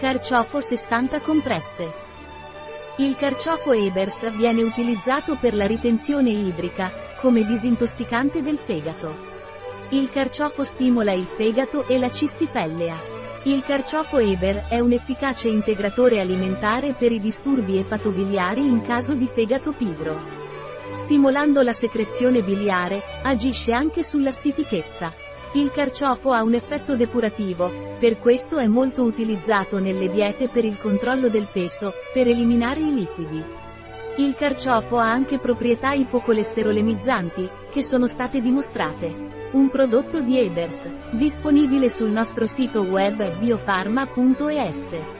Carciofo 60 compresse. Il carciofo Ebers viene utilizzato per la ritenzione idrica, come disintossicante del fegato. Il carciofo stimola il fegato e la cistifellea. Il carciofo Eber è un efficace integratore alimentare per i disturbi epatobiliari in caso di fegato pigro. Stimolando la secrezione biliare, agisce anche sulla stitichezza. Il carciofo ha un effetto depurativo, per questo è molto utilizzato nelle diete per il controllo del peso, per eliminare i liquidi. Il carciofo ha anche proprietà ipocolesterolemizzanti, che sono state dimostrate. Un prodotto di Ebers, disponibile sul nostro sito web biofarma.es.